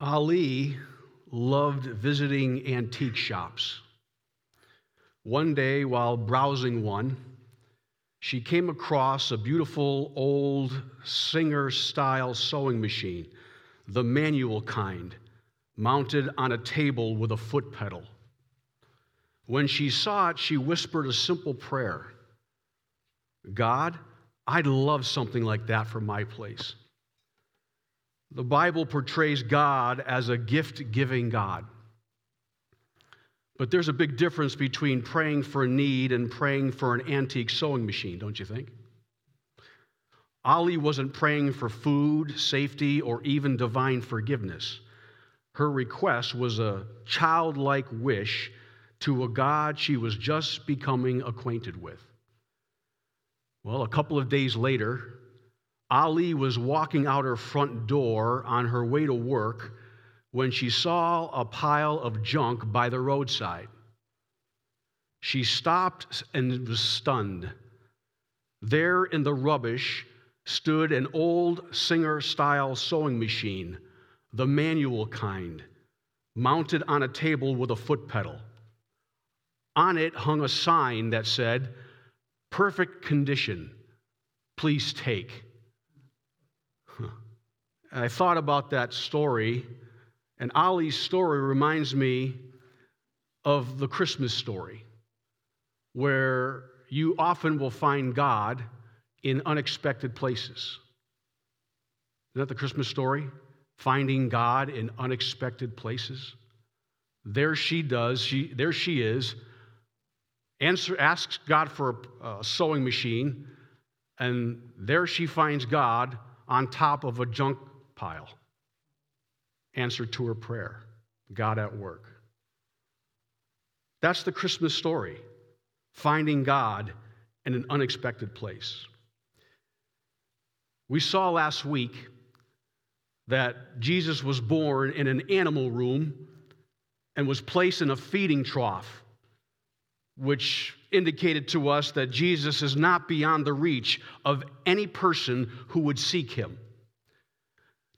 Ali loved visiting antique shops. One day, while browsing one, she came across a beautiful old Singer style sewing machine, the manual kind, mounted on a table with a foot pedal. When she saw it, she whispered a simple prayer God, I'd love something like that for my place. The Bible portrays God as a gift giving God. But there's a big difference between praying for a need and praying for an antique sewing machine, don't you think? Ali wasn't praying for food, safety, or even divine forgiveness. Her request was a childlike wish to a God she was just becoming acquainted with. Well, a couple of days later, Ali was walking out her front door on her way to work when she saw a pile of junk by the roadside. She stopped and was stunned. There in the rubbish stood an old Singer style sewing machine, the manual kind, mounted on a table with a foot pedal. On it hung a sign that said, Perfect condition, please take. And I thought about that story, and Ali's story reminds me of the Christmas story, where you often will find God in unexpected places. Isn't that the Christmas story? Finding God in unexpected places. There she does, she, there she is, answer, asks God for a, a sewing machine, and there she finds God on top of a junk pile. Answer to her prayer God at work. That's the Christmas story finding God in an unexpected place. We saw last week that Jesus was born in an animal room and was placed in a feeding trough, which indicated to us that Jesus is not beyond the reach of any person who would seek him.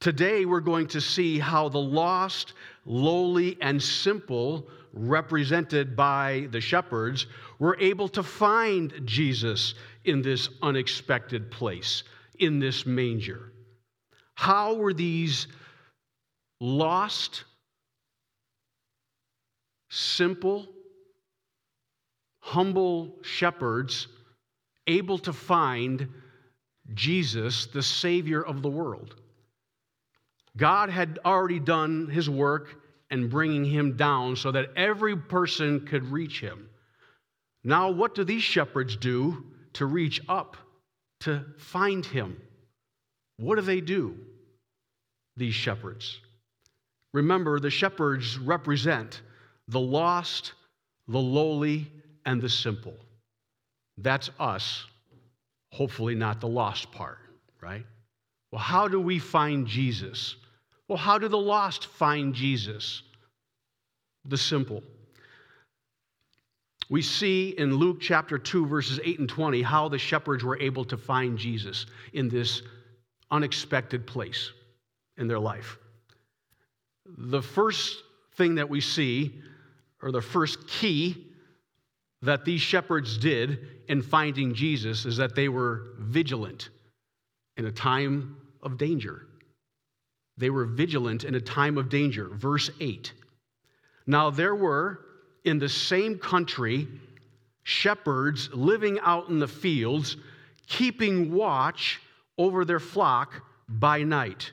Today, we're going to see how the lost, lowly, and simple, represented by the shepherds, were able to find Jesus in this unexpected place, in this manger. How were these lost, simple, humble shepherds able to find Jesus, the Savior of the world? God had already done his work in bringing him down so that every person could reach him. Now, what do these shepherds do to reach up to find him? What do they do, these shepherds? Remember, the shepherds represent the lost, the lowly, and the simple. That's us, hopefully not the lost part, right? Well, how do we find Jesus? Well, how do the lost find Jesus? The simple. We see in Luke chapter 2, verses 8 and 20, how the shepherds were able to find Jesus in this unexpected place in their life. The first thing that we see, or the first key that these shepherds did in finding Jesus, is that they were vigilant in a time of danger. They were vigilant in a time of danger. Verse 8. Now there were in the same country shepherds living out in the fields, keeping watch over their flock by night.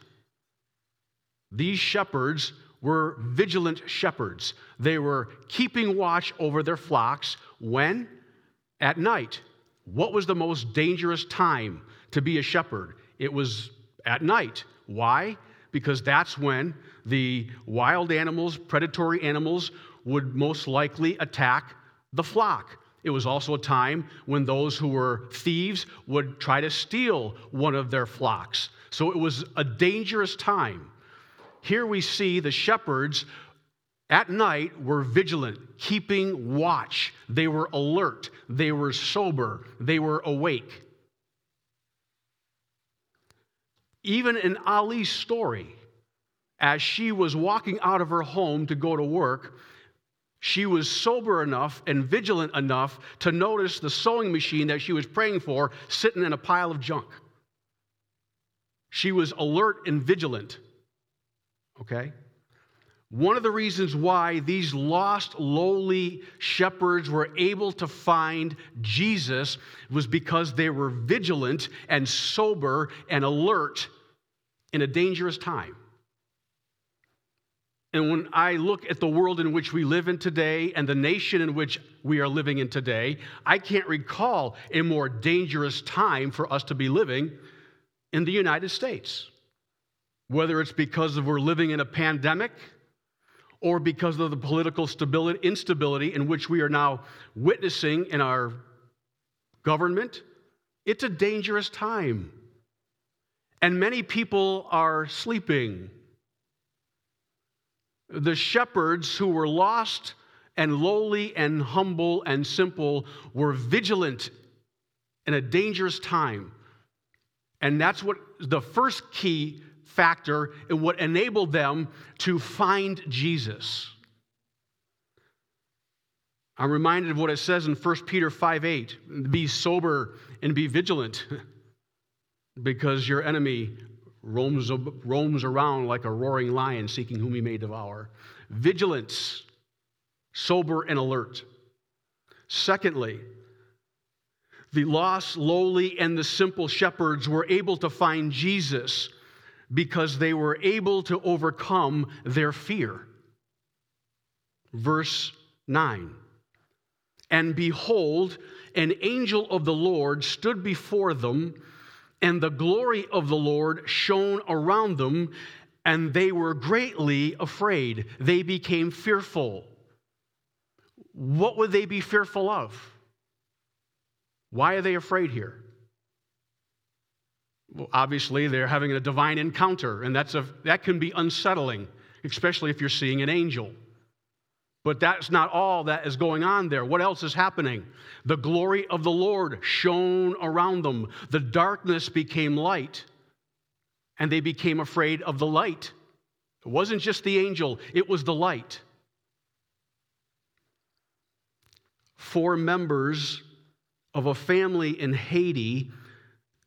These shepherds were vigilant shepherds. They were keeping watch over their flocks when? At night. What was the most dangerous time to be a shepherd? It was at night. Why? Because that's when the wild animals, predatory animals, would most likely attack the flock. It was also a time when those who were thieves would try to steal one of their flocks. So it was a dangerous time. Here we see the shepherds at night were vigilant, keeping watch. They were alert, they were sober, they were awake. Even in Ali's story, as she was walking out of her home to go to work, she was sober enough and vigilant enough to notice the sewing machine that she was praying for sitting in a pile of junk. She was alert and vigilant. Okay? One of the reasons why these lost, lowly shepherds were able to find Jesus was because they were vigilant and sober and alert in a dangerous time. And when I look at the world in which we live in today and the nation in which we are living in today, I can't recall a more dangerous time for us to be living in the United States. Whether it's because we're living in a pandemic or because of the political stability, instability in which we are now witnessing in our government, it's a dangerous time. And many people are sleeping the shepherds who were lost and lowly and humble and simple were vigilant in a dangerous time. And that's what the first key factor in what enabled them to find Jesus. I'm reminded of what it says in 1 Peter 5 8 be sober and be vigilant because your enemy roams, roams around like a roaring lion seeking whom he may devour. Vigilance, sober and alert. Secondly, the lost, lowly, and the simple shepherds were able to find Jesus because they were able to overcome their fear. Verse 9 And behold, an angel of the Lord stood before them and the glory of the Lord shone around them, and they were greatly afraid. They became fearful. What would they be fearful of? Why are they afraid here? Well, obviously, they're having a divine encounter, and that's a, that can be unsettling, especially if you're seeing an angel. But that's not all that is going on there. What else is happening? The glory of the Lord shone around them, the darkness became light, and they became afraid of the light. It wasn't just the angel, it was the light. Four members of a family in Haiti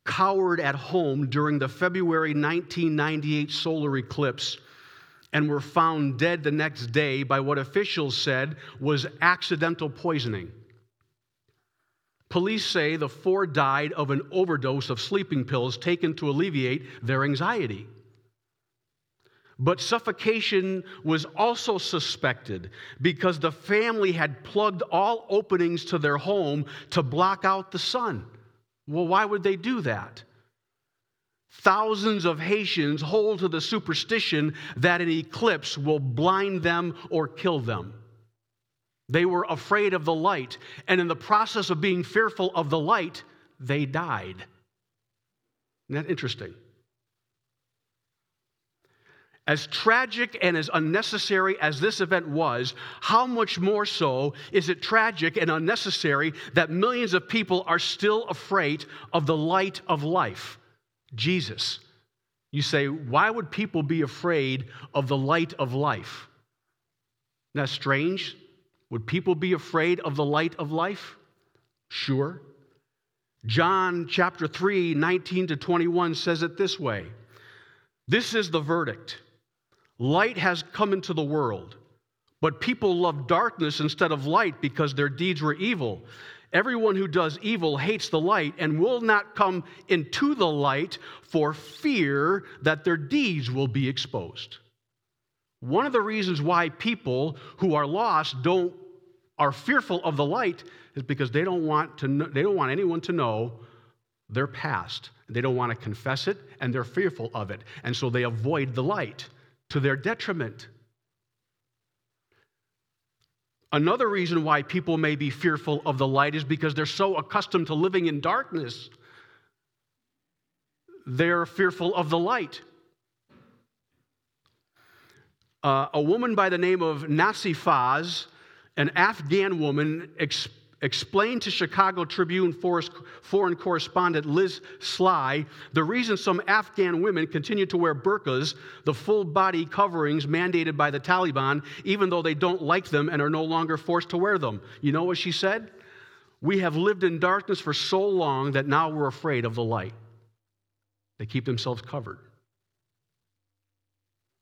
cowered at home during the February 1998 solar eclipse and were found dead the next day by what officials said was accidental poisoning. Police say the four died of an overdose of sleeping pills taken to alleviate their anxiety. But suffocation was also suspected because the family had plugged all openings to their home to block out the sun. Well, why would they do that? Thousands of Haitians hold to the superstition that an eclipse will blind them or kill them. They were afraid of the light, and in the process of being fearful of the light, they died. Isn't that interesting? As tragic and as unnecessary as this event was, how much more so is it tragic and unnecessary that millions of people are still afraid of the light of life? Jesus. You say, why would people be afraid of the light of life? Isn't that strange? Would people be afraid of the light of life? Sure. John chapter 3, 19 to 21 says it this way This is the verdict light has come into the world, but people love darkness instead of light because their deeds were evil. Everyone who does evil hates the light and will not come into the light for fear that their deeds will be exposed. One of the reasons why people who are lost don't are fearful of the light is because they don't want to know, they don't want anyone to know their past. They don't want to confess it and they're fearful of it. And so they avoid the light to their detriment. Another reason why people may be fearful of the light is because they're so accustomed to living in darkness. They're fearful of the light. Uh, a woman by the name of Nasi Faz, an Afghan woman, explained to Chicago Tribune foreign correspondent Liz Sly the reason some Afghan women continue to wear burqas, the full body coverings mandated by the Taliban, even though they don't like them and are no longer forced to wear them. You know what she said? We have lived in darkness for so long that now we're afraid of the light. They keep themselves covered.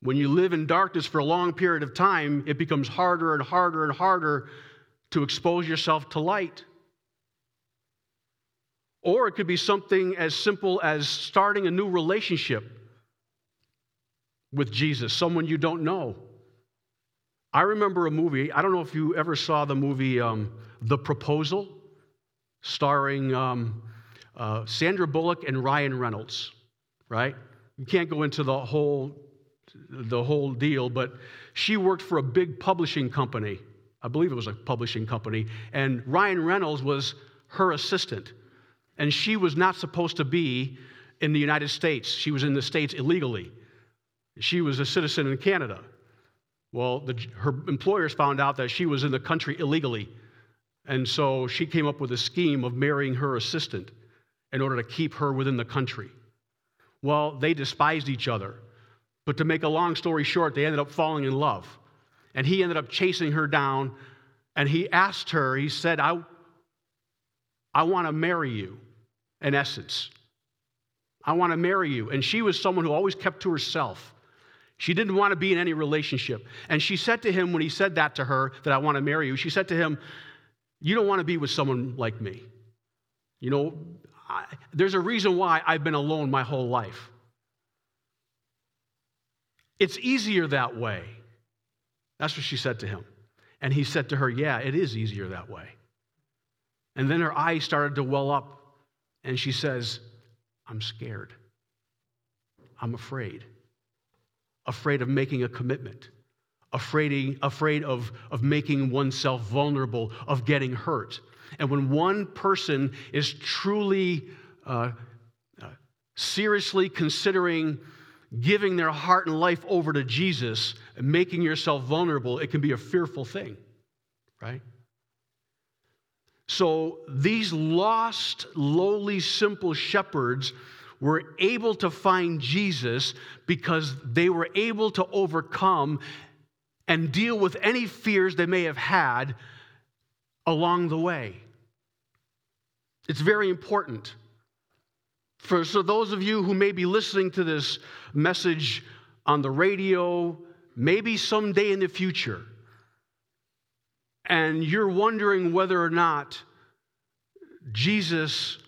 When you live in darkness for a long period of time, it becomes harder and harder and harder to expose yourself to light. Or it could be something as simple as starting a new relationship with Jesus, someone you don't know. I remember a movie, I don't know if you ever saw the movie um, The Proposal, starring um, uh, Sandra Bullock and Ryan Reynolds, right? You can't go into the whole, the whole deal, but she worked for a big publishing company I believe it was a publishing company, and Ryan Reynolds was her assistant. And she was not supposed to be in the United States. She was in the States illegally. She was a citizen in Canada. Well, the, her employers found out that she was in the country illegally. And so she came up with a scheme of marrying her assistant in order to keep her within the country. Well, they despised each other. But to make a long story short, they ended up falling in love and he ended up chasing her down and he asked her, he said, I, I want to marry you, in essence. I want to marry you. And she was someone who always kept to herself. She didn't want to be in any relationship. And she said to him, when he said that to her, that I want to marry you, she said to him, You don't want to be with someone like me. You know, I, there's a reason why I've been alone my whole life. It's easier that way. That's what she said to him. And he said to her, Yeah, it is easier that way. And then her eyes started to well up, and she says, I'm scared. I'm afraid. Afraid of making a commitment, afraid, afraid of, of making oneself vulnerable, of getting hurt. And when one person is truly, uh, uh, seriously considering giving their heart and life over to Jesus and making yourself vulnerable, it can be a fearful thing, right? So these lost, lowly, simple shepherds were able to find Jesus because they were able to overcome and deal with any fears they may have had along the way. It's very important. For so those of you who may be listening to this message on the radio, maybe someday in the future, and you're wondering whether or not Jesus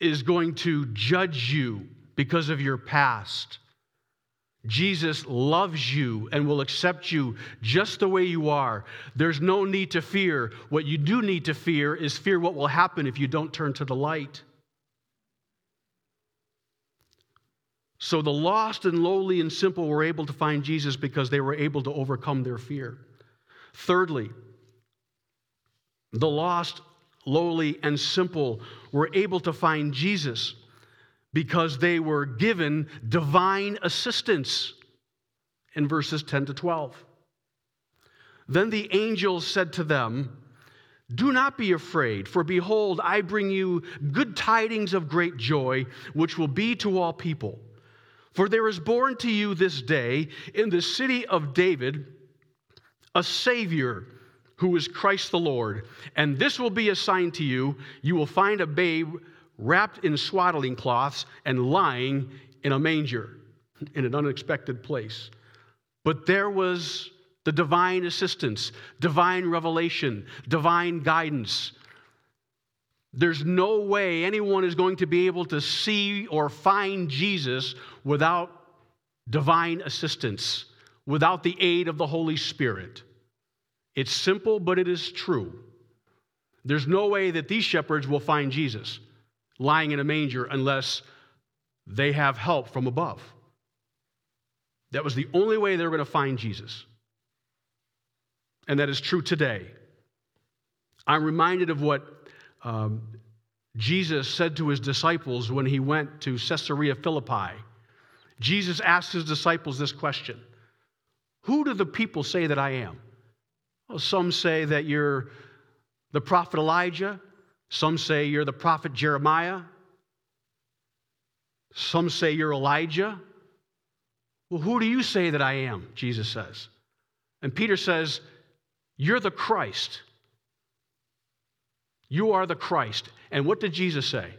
is going to judge you because of your past. Jesus loves you and will accept you just the way you are. There's no need to fear. What you do need to fear is fear what will happen if you don't turn to the light. So the lost and lowly and simple were able to find Jesus because they were able to overcome their fear. Thirdly, the lost, lowly, and simple were able to find Jesus because they were given divine assistance in verses 10 to 12. Then the angel said to them, Do not be afraid, for behold, I bring you good tidings of great joy, which will be to all people. For there is born to you this day in the city of David a Savior who is Christ the Lord. And this will be a sign to you you will find a babe wrapped in swaddling cloths and lying in a manger in an unexpected place. But there was the divine assistance, divine revelation, divine guidance there's no way anyone is going to be able to see or find Jesus without divine assistance, without the aid of the Holy Spirit. It's simple, but it is true. There's no way that these shepherds will find Jesus lying in a manger unless they have help from above. That was the only way they were going to find Jesus. And that is true today. I'm reminded of what um, Jesus said to his disciples when he went to Caesarea Philippi. Jesus asked his disciples this question Who do the people say that I am? Well, some say that you're the prophet Elijah. Some say you're the prophet Jeremiah. Some say you're Elijah. Well, who do you say that I am? Jesus says. And Peter says, You're the Christ. You are the Christ. And what did Jesus say?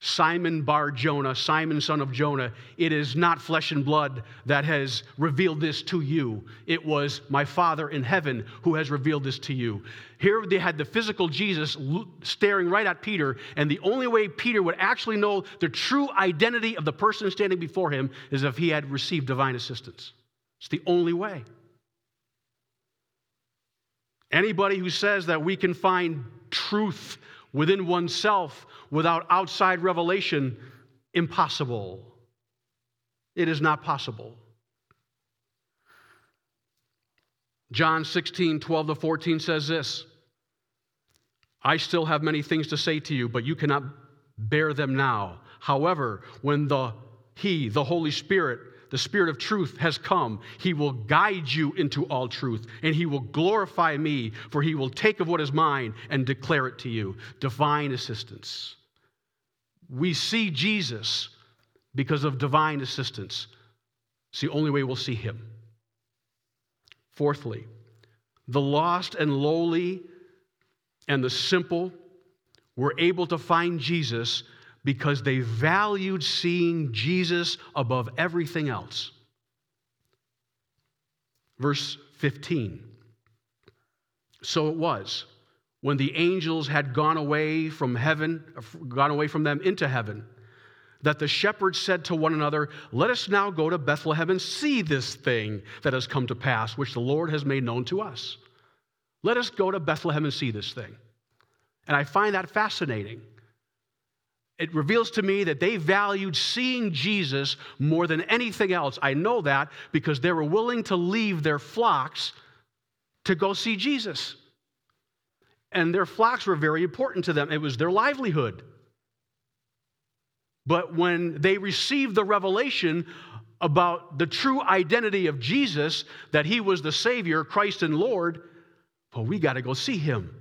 Simon Bar Jonah, Simon son of Jonah, it is not flesh and blood that has revealed this to you. It was my Father in heaven who has revealed this to you. Here they had the physical Jesus staring right at Peter, and the only way Peter would actually know the true identity of the person standing before him is if he had received divine assistance. It's the only way. Anybody who says that we can find truth within oneself without outside revelation, impossible. It is not possible. John 16, 12 to 14 says this I still have many things to say to you, but you cannot bear them now. However, when the He, the Holy Spirit, the Spirit of truth has come. He will guide you into all truth, and He will glorify me, for He will take of what is mine and declare it to you. Divine assistance. We see Jesus because of divine assistance. It's the only way we'll see Him. Fourthly, the lost and lowly and the simple were able to find Jesus because they valued seeing Jesus above everything else. Verse 15. So it was when the angels had gone away from heaven, gone away from them into heaven, that the shepherds said to one another, Let us now go to Bethlehem and see this thing that has come to pass, which the Lord has made known to us. Let us go to Bethlehem and see this thing. And I find that fascinating it reveals to me that they valued seeing Jesus more than anything else. I know that because they were willing to leave their flocks to go see Jesus. And their flocks were very important to them, it was their livelihood. But when they received the revelation about the true identity of Jesus, that he was the Savior, Christ and Lord, well, we got to go see him.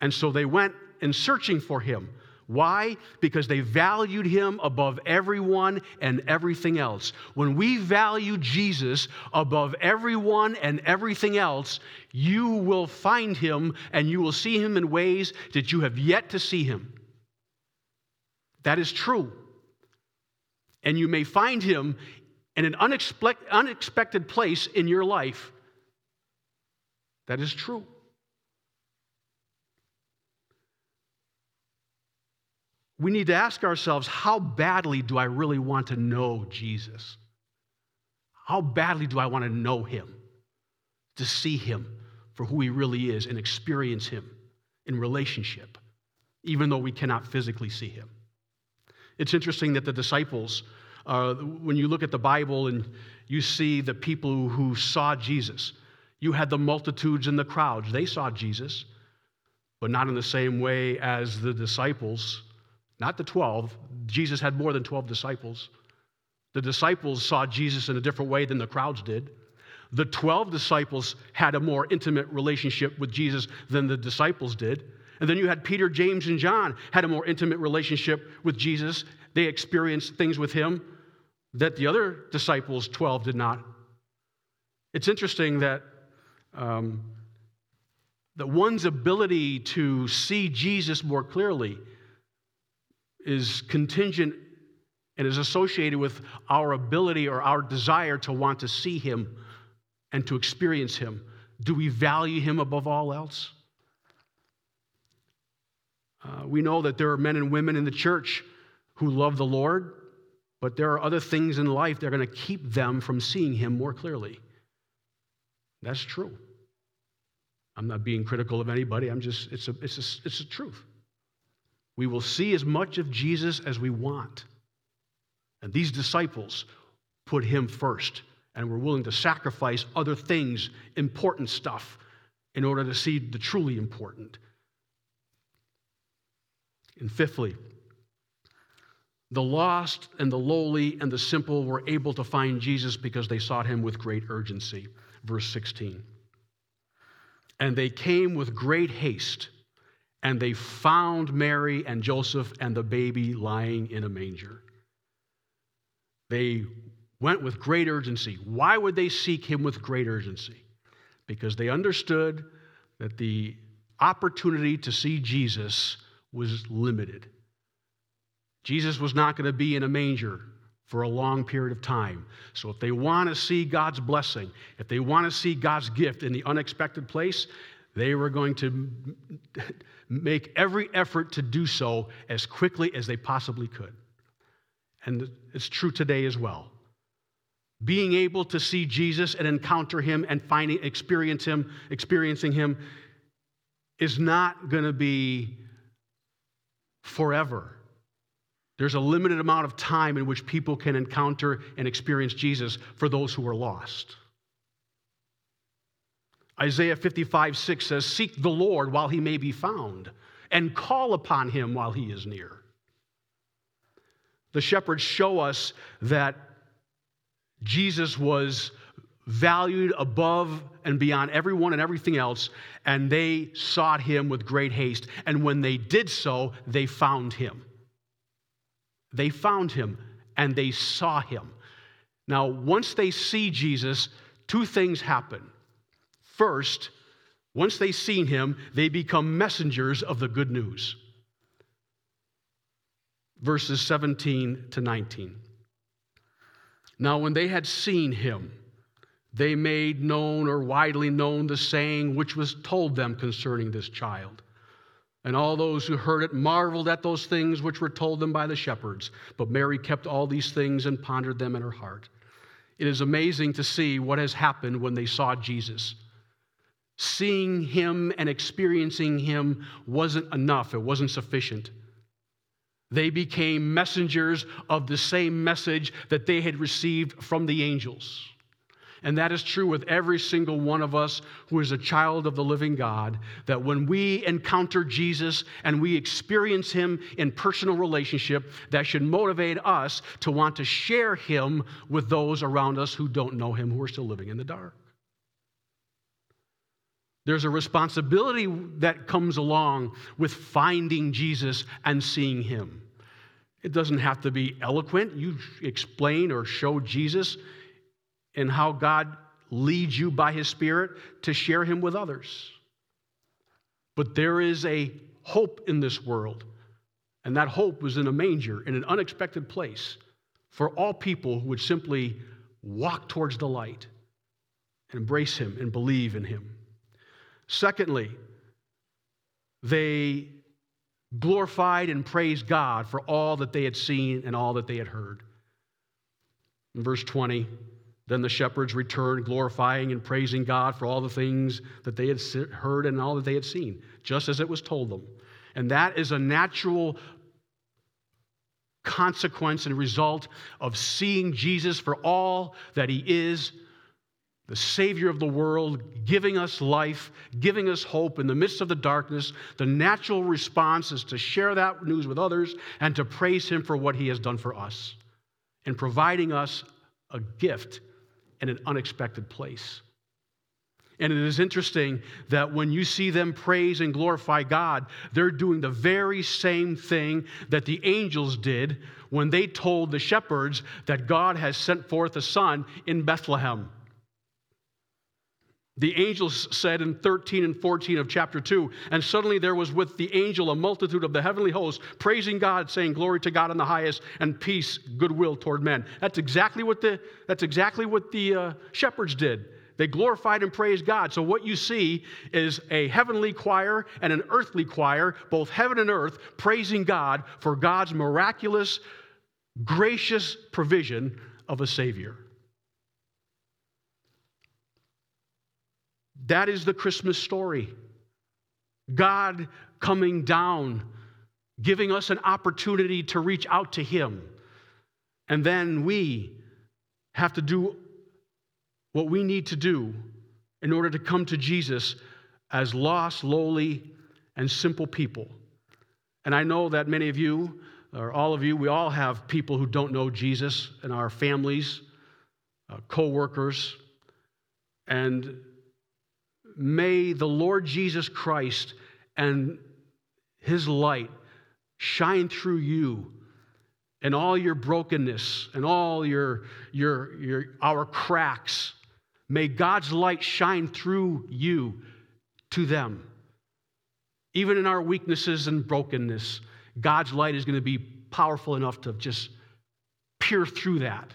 And so they went in searching for him. Why? Because they valued him above everyone and everything else. When we value Jesus above everyone and everything else, you will find him and you will see him in ways that you have yet to see him. That is true. And you may find him in an unexpected place in your life. That is true. We need to ask ourselves how badly do I really want to know Jesus? How badly do I want to know him, to see him for who he really is and experience him in relationship, even though we cannot physically see him? It's interesting that the disciples, uh, when you look at the Bible and you see the people who saw Jesus, you had the multitudes and the crowds. They saw Jesus, but not in the same way as the disciples not the 12. Jesus had more than 12 disciples. The disciples saw Jesus in a different way than the crowds did. The 12 disciples had a more intimate relationship with Jesus than the disciples did. And then you had Peter, James, and John had a more intimate relationship with Jesus. They experienced things with him that the other disciples, 12, did not. It's interesting that, um, that one's ability to see Jesus more clearly is contingent and is associated with our ability or our desire to want to see Him and to experience Him. Do we value Him above all else? Uh, we know that there are men and women in the church who love the Lord, but there are other things in life that are going to keep them from seeing Him more clearly. That's true. I'm not being critical of anybody. I'm just, it's a, it's a, it's a truth. We will see as much of Jesus as we want. And these disciples put him first and were willing to sacrifice other things, important stuff, in order to see the truly important. And fifthly, the lost and the lowly and the simple were able to find Jesus because they sought him with great urgency. Verse 16. And they came with great haste, and they found Mary and Joseph and the baby lying in a manger. They went with great urgency. Why would they seek him with great urgency? Because they understood that the opportunity to see Jesus was limited. Jesus was not going to be in a manger for a long period of time. So, if they want to see God's blessing, if they want to see God's gift in the unexpected place, they were going to make every effort to do so as quickly as they possibly could. And it's true today as well. Being able to see Jesus and encounter him and finding experience him, experiencing him is not going to be forever. There's a limited amount of time in which people can encounter and experience Jesus for those who are lost. Isaiah 55 6 says, Seek the Lord while he may be found, and call upon him while he is near. The shepherds show us that Jesus was valued above and beyond everyone and everything else, and they sought him with great haste. And when they did so, they found him. They found him and they saw him. Now, once they see Jesus, two things happen. First, once they've seen him, they become messengers of the good news. Verses 17 to 19. Now, when they had seen him, they made known or widely known the saying which was told them concerning this child. And all those who heard it marveled at those things which were told them by the shepherds. But Mary kept all these things and pondered them in her heart. It is amazing to see what has happened when they saw Jesus. Seeing him and experiencing him wasn't enough, it wasn't sufficient. They became messengers of the same message that they had received from the angels. And that is true with every single one of us who is a child of the living God. That when we encounter Jesus and we experience Him in personal relationship, that should motivate us to want to share Him with those around us who don't know Him, who are still living in the dark. There's a responsibility that comes along with finding Jesus and seeing Him. It doesn't have to be eloquent. You explain or show Jesus and how God leads you by His Spirit to share Him with others. But there is a hope in this world, and that hope was in a manger, in an unexpected place, for all people who would simply walk towards the light and embrace Him and believe in Him. Secondly, they glorified and praised God for all that they had seen and all that they had heard. In verse 20, then the shepherds returned, glorifying and praising God for all the things that they had heard and all that they had seen, just as it was told them. And that is a natural consequence and result of seeing Jesus for all that he is the Savior of the world, giving us life, giving us hope in the midst of the darkness. The natural response is to share that news with others and to praise Him for what He has done for us in providing us a gift in an unexpected place. And it is interesting that when you see them praise and glorify God, they're doing the very same thing that the angels did when they told the shepherds that God has sent forth a son in Bethlehem. The angels said in 13 and 14 of chapter 2, and suddenly there was with the angel a multitude of the heavenly hosts praising God, saying, Glory to God in the highest, and peace, goodwill toward men. That's exactly what the, that's exactly what the uh, shepherds did. They glorified and praised God. So, what you see is a heavenly choir and an earthly choir, both heaven and earth, praising God for God's miraculous, gracious provision of a Savior. That is the Christmas story. God coming down, giving us an opportunity to reach out to Him. And then we have to do what we need to do in order to come to Jesus as lost, lowly, and simple people. And I know that many of you, or all of you, we all have people who don't know Jesus in our families, uh, co workers, and may the Lord Jesus Christ and his light shine through you and all your brokenness and all your, your, your our cracks. May God's light shine through you to them. Even in our weaknesses and brokenness, God's light is going to be powerful enough to just peer through that.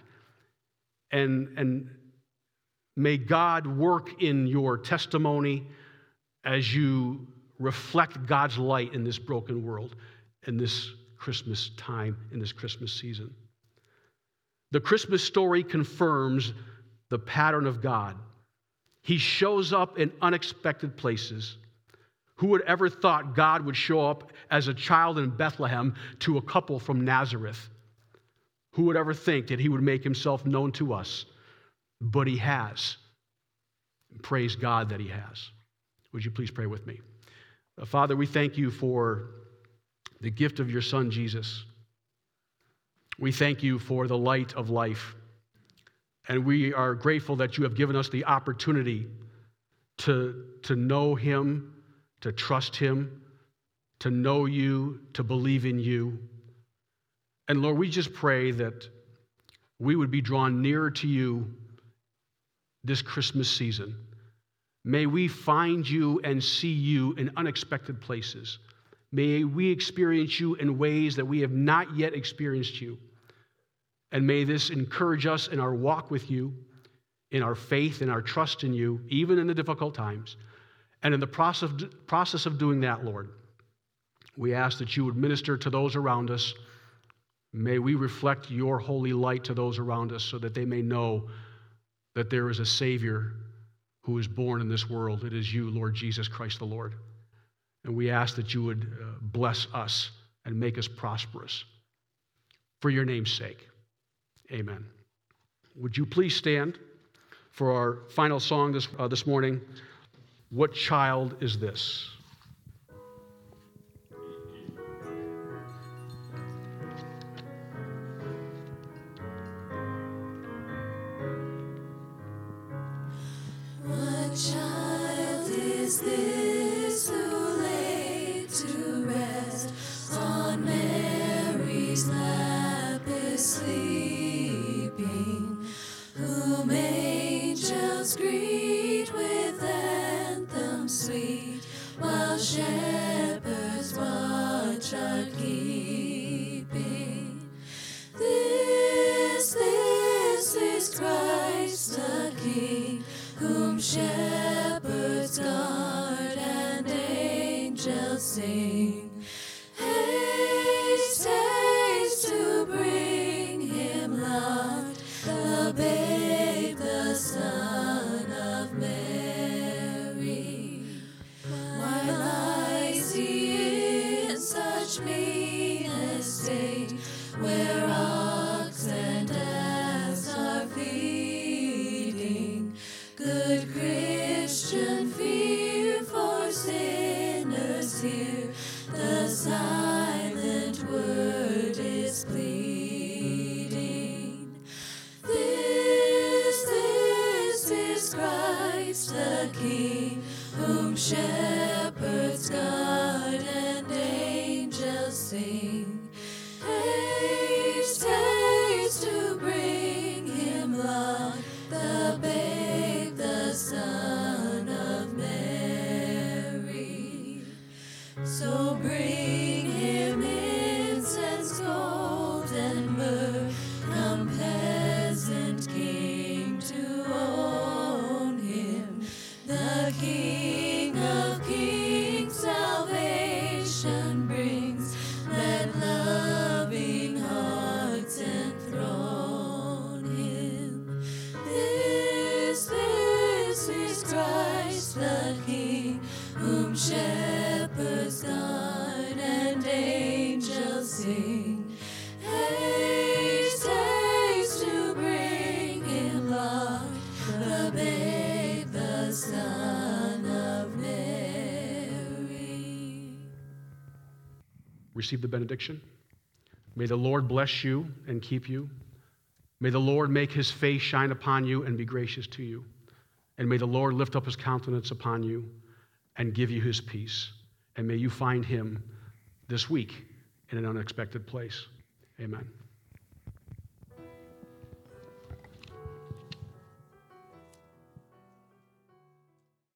And, and may God work in your testimony as you reflect God's light in this broken world, in this Christmas time, in this Christmas season. The Christmas story confirms the pattern of God. He shows up in unexpected places. Who would ever thought God would show up as a child in Bethlehem to a couple from Nazareth? Who would ever think that he would make himself known to us? But he has. praise God that he has. Would you please pray with me? Uh, Father, we thank you for the gift of your Son, Jesus. We thank you for the light of life. And we are grateful that you have given us the opportunity to, to know him to trust Him, to know you, to believe in you. And Lord, we just pray that we would be drawn nearer to you this Christmas season. May we find you and see you in unexpected places. May we experience you in ways that we have not yet experienced you. And may this encourage us in our walk with you, in our faith, in our trust in you, even in the difficult times. And in the process, process of doing that, Lord, we ask that you would minister to those around us. May we reflect your holy light to those around us so that they may know that there is a Savior who is born in this world. It is you, Lord Jesus Christ the Lord. And we ask that you would uh, bless us and make us prosperous. For your name's sake, amen. Would you please stand for our final song this, uh, this morning? What child is this? this? where I receive the benediction. May the Lord bless you and keep you. May the Lord make his face shine upon you and be gracious to you. And may the Lord lift up his countenance upon you and give you his peace. And may you find him this week in an unexpected place. Amen.